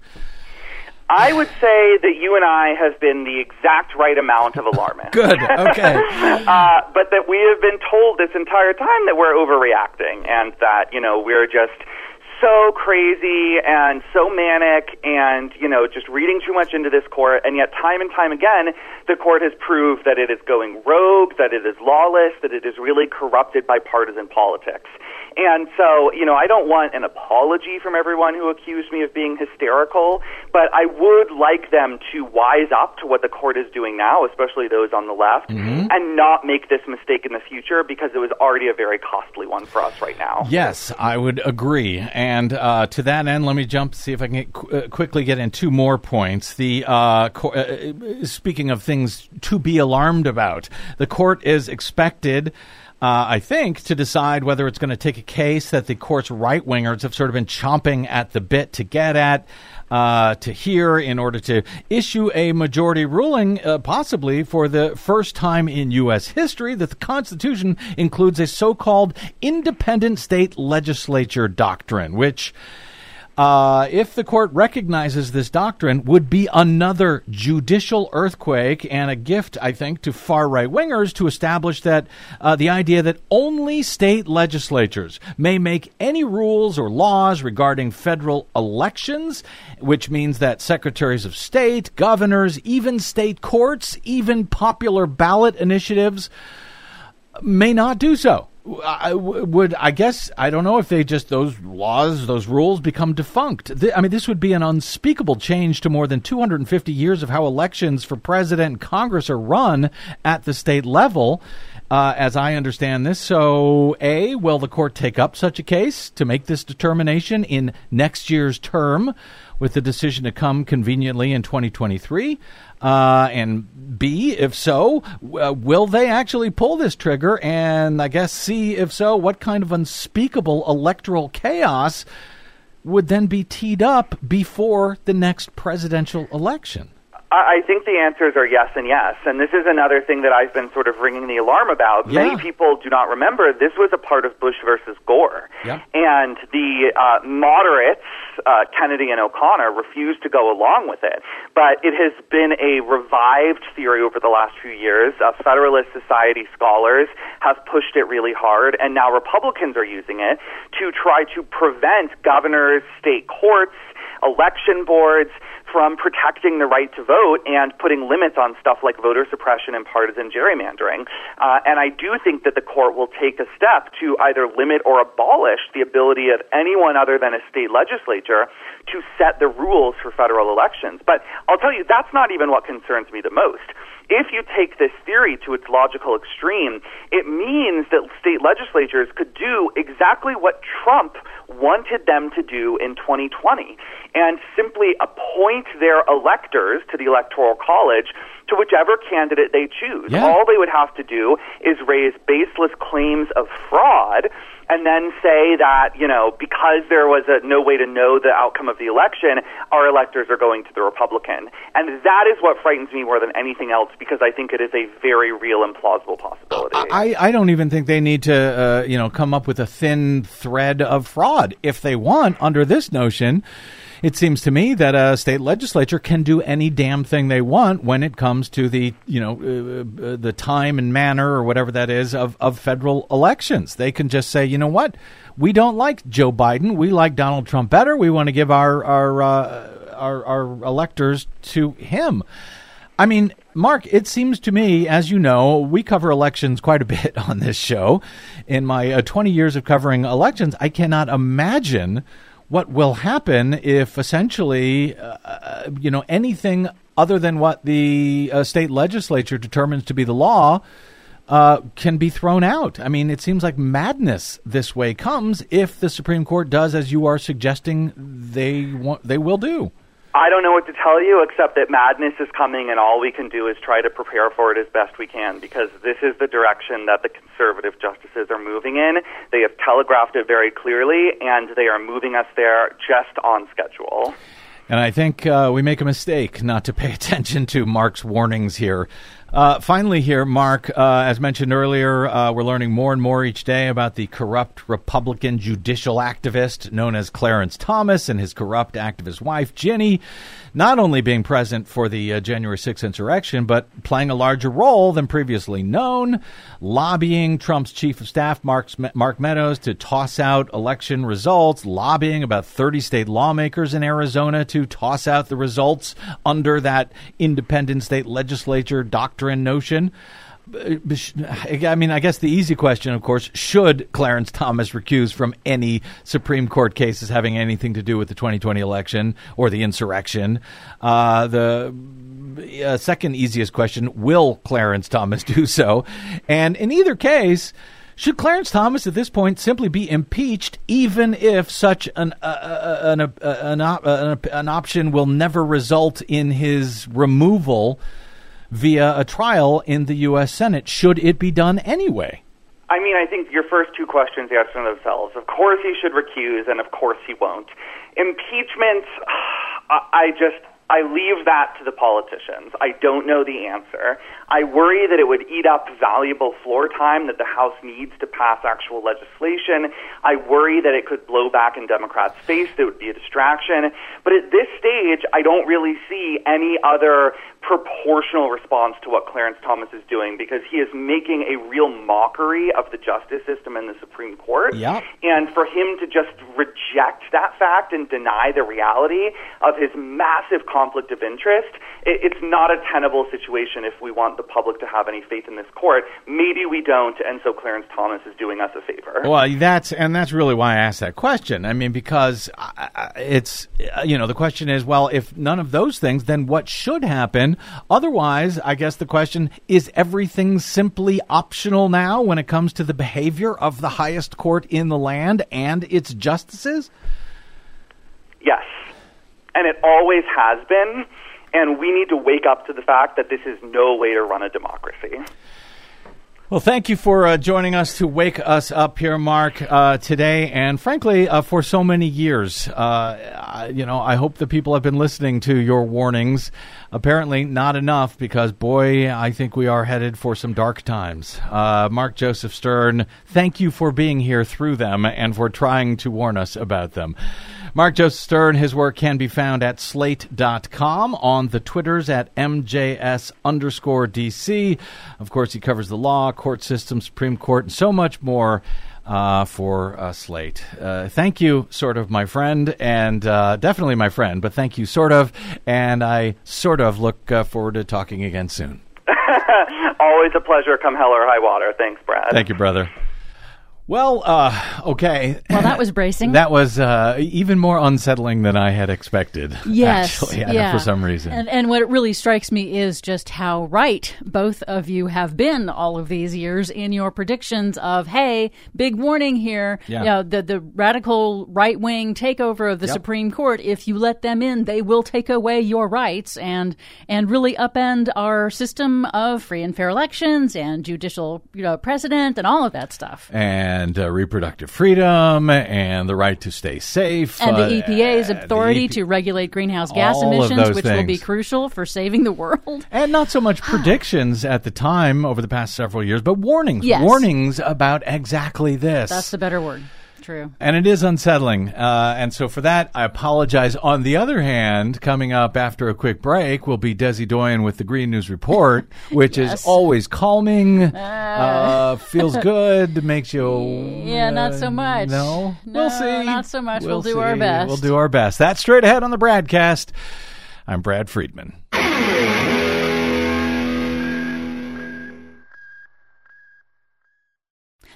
I would say that you and I have been the exact right amount of alarmist. [laughs] Good. Okay. [laughs] uh, but that we have been told this entire time that we're overreacting and that, you know, we're just so crazy and so manic and, you know, just reading too much into this court. And yet, time and time again, the court has proved that it is going rogue, that it is lawless, that it is really corrupted by partisan politics. And so, you know, I don't want an apology from everyone who accused me of being hysterical, but I would like them to wise up to what the court is doing now, especially those on the left, and not make this mistake in the future because it was already a very costly one for us right now. Yes, I would agree. And uh, to that end, let me jump see if I can get, qu- uh, quickly get in two more points. The uh, co- uh, speaking of things to be alarmed about, the court is expected. Uh, I think to decide whether it's going to take a case that the court's right wingers have sort of been chomping at the bit to get at, uh, to hear in order to issue a majority ruling, uh, possibly for the first time in U.S. history, that the Constitution includes a so called independent state legislature doctrine, which. Uh, if the court recognizes this doctrine, would be another judicial earthquake and a gift, I think, to far right wingers to establish that uh, the idea that only state legislatures may make any rules or laws regarding federal elections, which means that secretaries of state, governors, even state courts, even popular ballot initiatives may not do so. I would I guess I don't know if they just those laws those rules become defunct. I mean, this would be an unspeakable change to more than 250 years of how elections for president and Congress are run at the state level. Uh, as I understand this, so A, will the court take up such a case to make this determination in next year's term, with the decision to come conveniently in 2023? Uh, and B, if so, uh, will they actually pull this trigger? And I guess C, if so, what kind of unspeakable electoral chaos would then be teed up before the next presidential election? I think the answers are yes and yes. And this is another thing that I've been sort of ringing the alarm about. Yeah. Many people do not remember this was a part of Bush versus Gore. Yeah. And the uh, moderates, uh, Kennedy and O'Connor, refused to go along with it. But it has been a revived theory over the last few years. Uh, Federalist Society scholars have pushed it really hard, and now Republicans are using it to try to prevent governors, state courts, election boards from protecting the right to vote and putting limits on stuff like voter suppression and partisan gerrymandering. Uh, and I do think that the court will take a step to either limit or abolish the ability of anyone other than a state legislature to set the rules for federal elections. But I'll tell you, that's not even what concerns me the most if you take this theory to its logical extreme, it means that state legislatures could do exactly what Trump wanted them to do in 2020 and simply appoint their electors to the Electoral College to whichever candidate they choose. Yeah. All they would have to do is raise baseless claims of fraud and then say that, you know, because there was a, no way to know the outcome of the election, our electors are going to the Republican. And that is what frightens me more than anything else because I think it is a very real and plausible possibility. I, I don't even think they need to, uh, you know, come up with a thin thread of fraud. If they want, under this notion, it seems to me that a state legislature can do any damn thing they want when it comes to the you know uh, uh, the time and manner or whatever that is of, of federal elections. They can just say, you know what, we don't like Joe Biden, we like Donald Trump better. We want to give our our uh, our, our electors to him. I mean, Mark, it seems to me, as you know, we cover elections quite a bit [laughs] on this show. In my uh, 20 years of covering elections, I cannot imagine what will happen if essentially, uh, uh, you know, anything other than what the uh, state legislature determines to be the law uh, can be thrown out. I mean, it seems like madness this way comes if the Supreme Court does as you are suggesting they want, they will do. I don't know what to tell you except that madness is coming, and all we can do is try to prepare for it as best we can because this is the direction that the conservative justices are moving in. They have telegraphed it very clearly, and they are moving us there just on schedule. And I think uh, we make a mistake not to pay [laughs] attention to Mark's warnings here. Uh, finally, here, Mark, uh, as mentioned earlier, uh, we're learning more and more each day about the corrupt Republican judicial activist known as Clarence Thomas and his corrupt activist wife, Ginny, not only being present for the uh, January 6th insurrection, but playing a larger role than previously known, lobbying Trump's chief of staff, Mark, Mark Meadows, to toss out election results, lobbying about 30 state lawmakers in Arizona to toss out the results under that independent state legislature doctrine notion. I mean, I guess the easy question, of course, should Clarence Thomas recuse from any Supreme Court cases having anything to do with the 2020 election or the insurrection? Uh, the uh, second easiest question will Clarence Thomas [laughs] do so? And in either case, should Clarence Thomas at this point simply be impeached, even if such an uh, uh an, uh, an, an, an option will never result in his removal? Via a trial in the U.S. Senate. Should it be done anyway? I mean, I think your first two questions answer themselves. Of course, he should recuse, and of course, he won't. Impeachment, [sighs] I just I leave that to the politicians. I don't know the answer. I worry that it would eat up valuable floor time that the House needs to pass actual legislation. I worry that it could blow back in Democrats' face. That would be a distraction. But at this stage, I don't really see any other proportional response to what Clarence Thomas is doing because he is making a real mockery of the justice system and the Supreme Court. Yeah. And for him to just reject that fact and deny the reality of his massive conflict of interest, it, it's not a tenable situation if we want the public to have any faith in this court. Maybe we don't, and so Clarence Thomas is doing us a favor. Well, that's and that's really why I asked that question. I mean, because it's you know the question is, well, if none of those things, then what should happen? Otherwise, I guess the question is: everything simply optional now when it comes to the behavior of the highest court in the land and its justices? Yes, and it always has been. And we need to wake up to the fact that this is no way to run a democracy. Well, thank you for uh, joining us to wake us up here, Mark, uh, today, and frankly, uh, for so many years. Uh, you know, I hope the people have been listening to your warnings. Apparently, not enough, because boy, I think we are headed for some dark times. Uh, Mark Joseph Stern, thank you for being here through them and for trying to warn us about them. Mark Joseph Stern, his work can be found at slate.com, on the Twitters at MJS underscore DC. Of course, he covers the law, court system, Supreme Court, and so much more. Uh, for uh, Slate. Uh, thank you, sort of, my friend, and uh, definitely my friend, but thank you, sort of, and I sort of look uh, forward to talking again soon. [laughs] Always a pleasure, come hell or high water. Thanks, Brad. Thank you, brother. Well, uh, okay. Well, that was bracing. that was uh, even more unsettling than I had expected. Yes, actually, [laughs] yeah. for some reason. And, and what really strikes me is just how right both of you have been all of these years in your predictions of, hey, big warning here. Yeah. You know, the the radical right wing takeover of the Yep. Supreme Court. If you let them in, they will take away your rights and and really upend our system of free and fair elections and judicial you know precedent and all of that stuff. and uh, reproductive freedom and the right to stay safe. and uh, the EPA's and the authority EP to regulate greenhouse gas emissions, which will be crucial for saving the world. And not so much [gasps] predictions at the time over the past several years, but warnings. Yes. Warnings about exactly this. That's the better word. True. And it is unsettling. Uh, and so for that, I apologize. On the other hand, coming up after a quick break will be Desi Doyen with the Green News Report, [laughs] which Yes. is always calming, uh, feels good, makes you. [laughs] Yeah, not uh, so much. No? No, we'll see. not so much. We'll do our best. We'll do our best. That's straight ahead on the BradCast. I'm Brad Friedman.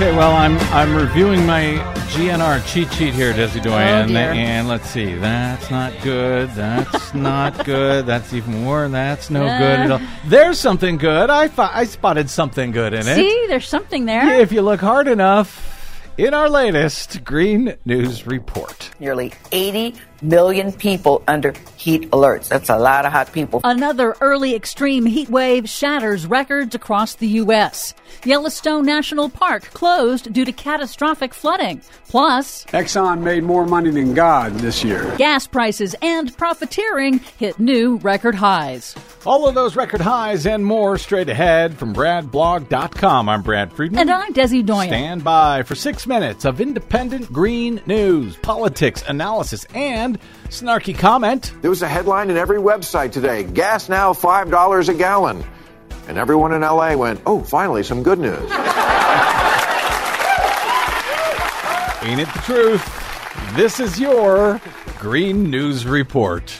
Okay, well, I'm I'm reviewing my GNR cheat sheet here, Desi Doyen, Oh, dear. and let's see. That's not good. That's [laughs] not good. That's even more. That's no good at all. There's something good. I fi- I spotted something good in it. See, there's something there. If you look hard enough, in our latest Green News Report. nearly 80 million people under heat alerts. That's a lot of hot people. Another early extreme heat wave shatters records across the U.S. Yellowstone National Park closed due to catastrophic flooding. Plus, Exxon made more money than God this year. gas prices and profiteering hit new record highs. All of those record highs and more straight ahead from BradBlog.com. I'm Brad Friedman. And I'm Desi Doyen. Stand by for six minutes of independent green news, politics, analysis, and snarky comment. There was a headline in every website today gas now $5 a gallon. And everyone in LA went, oh, finally, some good news. Ain't it the truth? This is your Green News Report.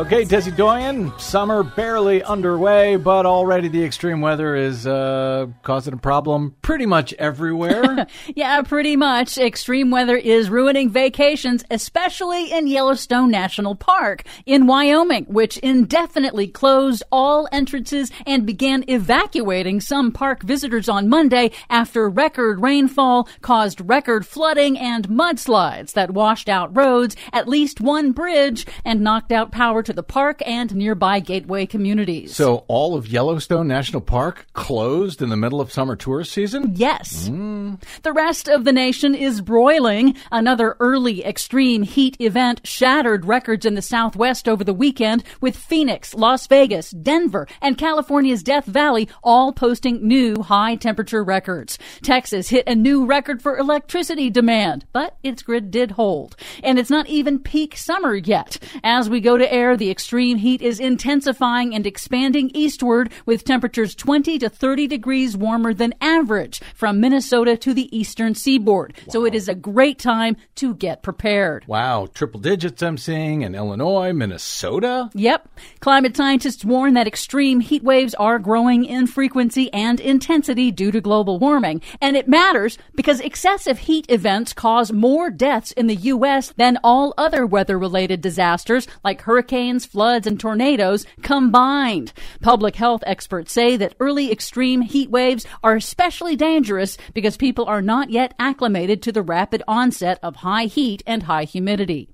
Okay, Desi Doyen, summer barely underway, but already the extreme weather is uh, causing a problem pretty much everywhere. [laughs] Yeah, pretty much. Extreme weather is ruining vacations, especially in Yellowstone National Park in Wyoming, which indefinitely closed all entrances and began evacuating some park visitors on Monday after record rainfall caused record flooding and mudslides that washed out roads, at least one bridge, and knocked out power to the park and nearby gateway communities. so, all of Yellowstone National Park closed in the middle of summer tourist season? Yes. Hmm. The rest of the nation is broiling. Another early extreme heat event shattered records in the Southwest over the weekend, with Phoenix, Las Vegas, Denver, and California's Death Valley all posting new high temperature records. Texas hit a new record for electricity demand, but its grid did hold. And it's not even peak summer yet. As we go to air, the extreme heat is intensifying and expanding eastward with temperatures 20 to 30 degrees warmer than average from Minnesota to the eastern seaboard. So it is a great time to get prepared. Wow, triple digits I'm seeing in Illinois, Minnesota. Yep. Climate scientists warn that extreme heat waves are growing in frequency and intensity due to global warming. And it matters because excessive heat events cause more deaths in the U.S. than all other weather related disasters like hurricanes, floods, and tornadoes combined. Public health experts say that early extreme heat waves are especially dangerous because people are not yet acclimated to the rapid onset of high heat and high humidity.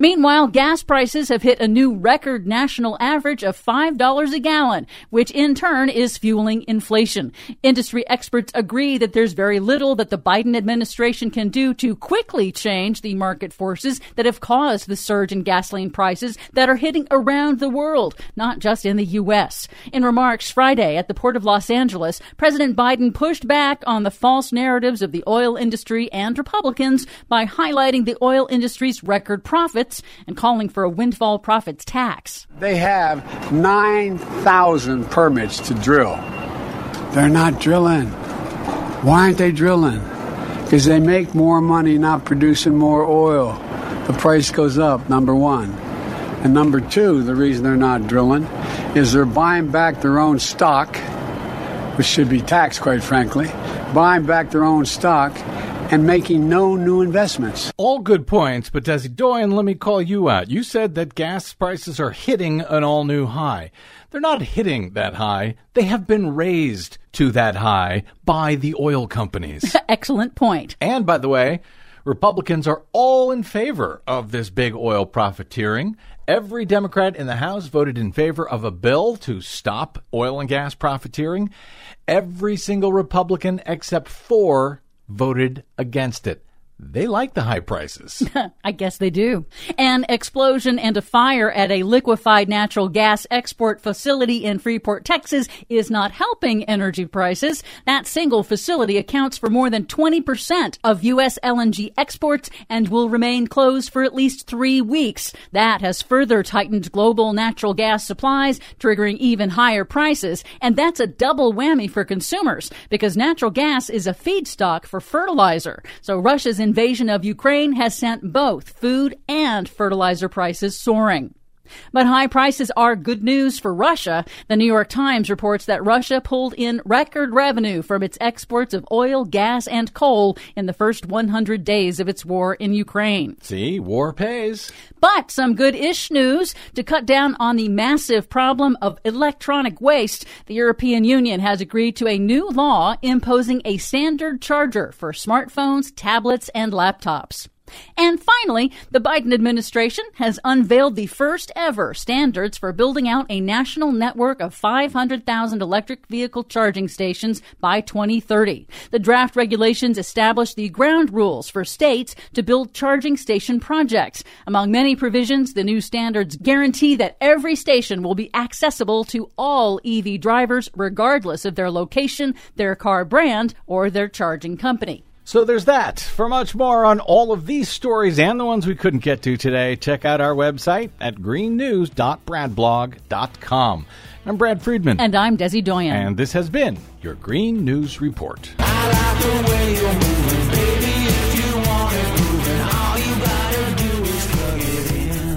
Meanwhile, gas prices have hit a new record national average of $5 a gallon, which in turn is fueling inflation. Industry experts agree that there's very little that the Biden administration can do to quickly change the market forces that have caused the surge in gasoline prices that are hitting around the world, not just in the U.S. In remarks Friday at the Port of Los Angeles, President Biden pushed back on the false narratives of the oil industry and Republicans by highlighting the oil industry's record profits and calling for a windfall profits tax. They have 9,000 permits to drill. They're not drilling. Why aren't they drilling? Because they make more money not producing more oil. The price goes up, number one. And number two, the reason they're not drilling is they're buying back their own stock, which should be taxed, quite frankly, buying back their own stock and making no new investments. All good points, but Desi Doyen, let me call you out. You said that gas prices are hitting an all new high. They're not hitting that high. They have been raised to that high by the oil companies. [laughs] Excellent point. And by the way, Republicans are all in favor of this big oil profiteering. Every Democrat in the House voted in favor of a bill to stop oil and gas profiteering. Every single Republican except four voted against it. They like the high prices. [laughs] I guess they do. An explosion and a fire at a liquefied natural gas export facility in Freeport, Texas is not helping energy prices. That single facility accounts for more than 20% of U.S. LNG exports and will remain closed for at least three weeks. That has further tightened global natural gas supplies, triggering even higher prices. And that's a double whammy for consumers because natural gas is a feedstock for fertilizer. So Russia's invasion of Ukraine has sent both food and fertilizer prices soaring. But high prices are good news for Russia. The New York Times reports that Russia pulled in record revenue from its exports of oil, gas, and coal in the first 100 days of its war in Ukraine. See, war pays. But some good ish news to cut down on the massive problem of electronic waste. The European Union has agreed to a new law imposing a standard charger for smartphones, tablets, and laptops. And finally, the Biden administration has unveiled the first ever standards for building out a national network of 500,000 electric vehicle charging stations by 2030. The draft regulations establish the ground rules for states to build charging station projects. Among many provisions, the new standards guarantee that every station will be accessible to all EV drivers regardless of their location, their car brand, or their charging company. So there's that. For much more on all of these stories and the ones we couldn't get to today, check out our website at greennews.bradblog.com. I'm Brad Friedman. And I'm Desi Doyen. And this has been your Green News Report.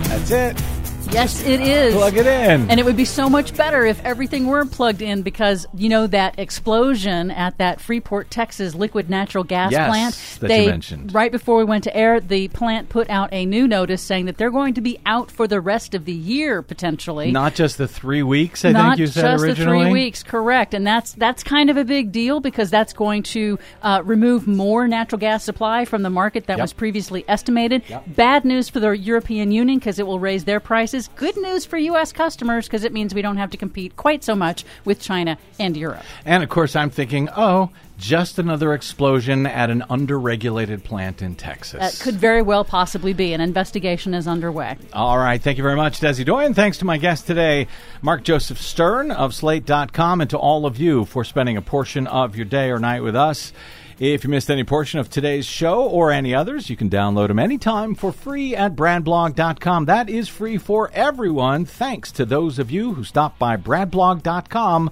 That's it. Yes, it is. Plug it in. And it would be so much better if everything were plugged in because, you know, that explosion at that Freeport, Texas liquid natural gas Yes, plant. that they, you mentioned. Right before we went to air, the plant put out a new notice saying that they're going to be out for the rest of the year, potentially. Not just the three weeks, I Not think you said just originally. the three weeks, correct, and that's that's kind of a big deal because that's going to uh, remove more natural gas supply from the market that Yep. was previously estimated. Yep. Bad news for the European Union because it will raise their prices. Good news for U.S. customers because it means we don't have to compete quite so much with China and Europe. And of course, I'm thinking, oh, just another explosion at an underregulated plant in Texas. That could very well possibly be. An investigation is underway. All right. Thank you very much, Desi Doyen. Thanks to my guest today, Mark Joseph Stern of Slate.com, and to all of you for spending a portion of your day or night with us. If you missed any portion of today's show or any others, you can download them anytime for free at bradblog.com. That is free for everyone, thanks to those of you who stopped by bradblog.com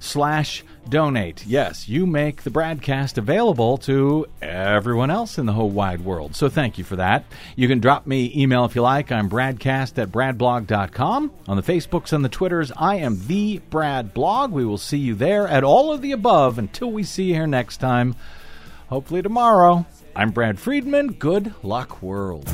slash donate. Yes, you make the BradCast available to everyone else in the whole wide world. So thank you for that. You can drop me email if you like. I'm bradcast at bradblog.com. On the Facebooks and the Twitters, I am the Brad Blog. We will see you there at all of the above until we see you here next time. Hopefully tomorrow. I'm Brad Friedman. Good luck, world.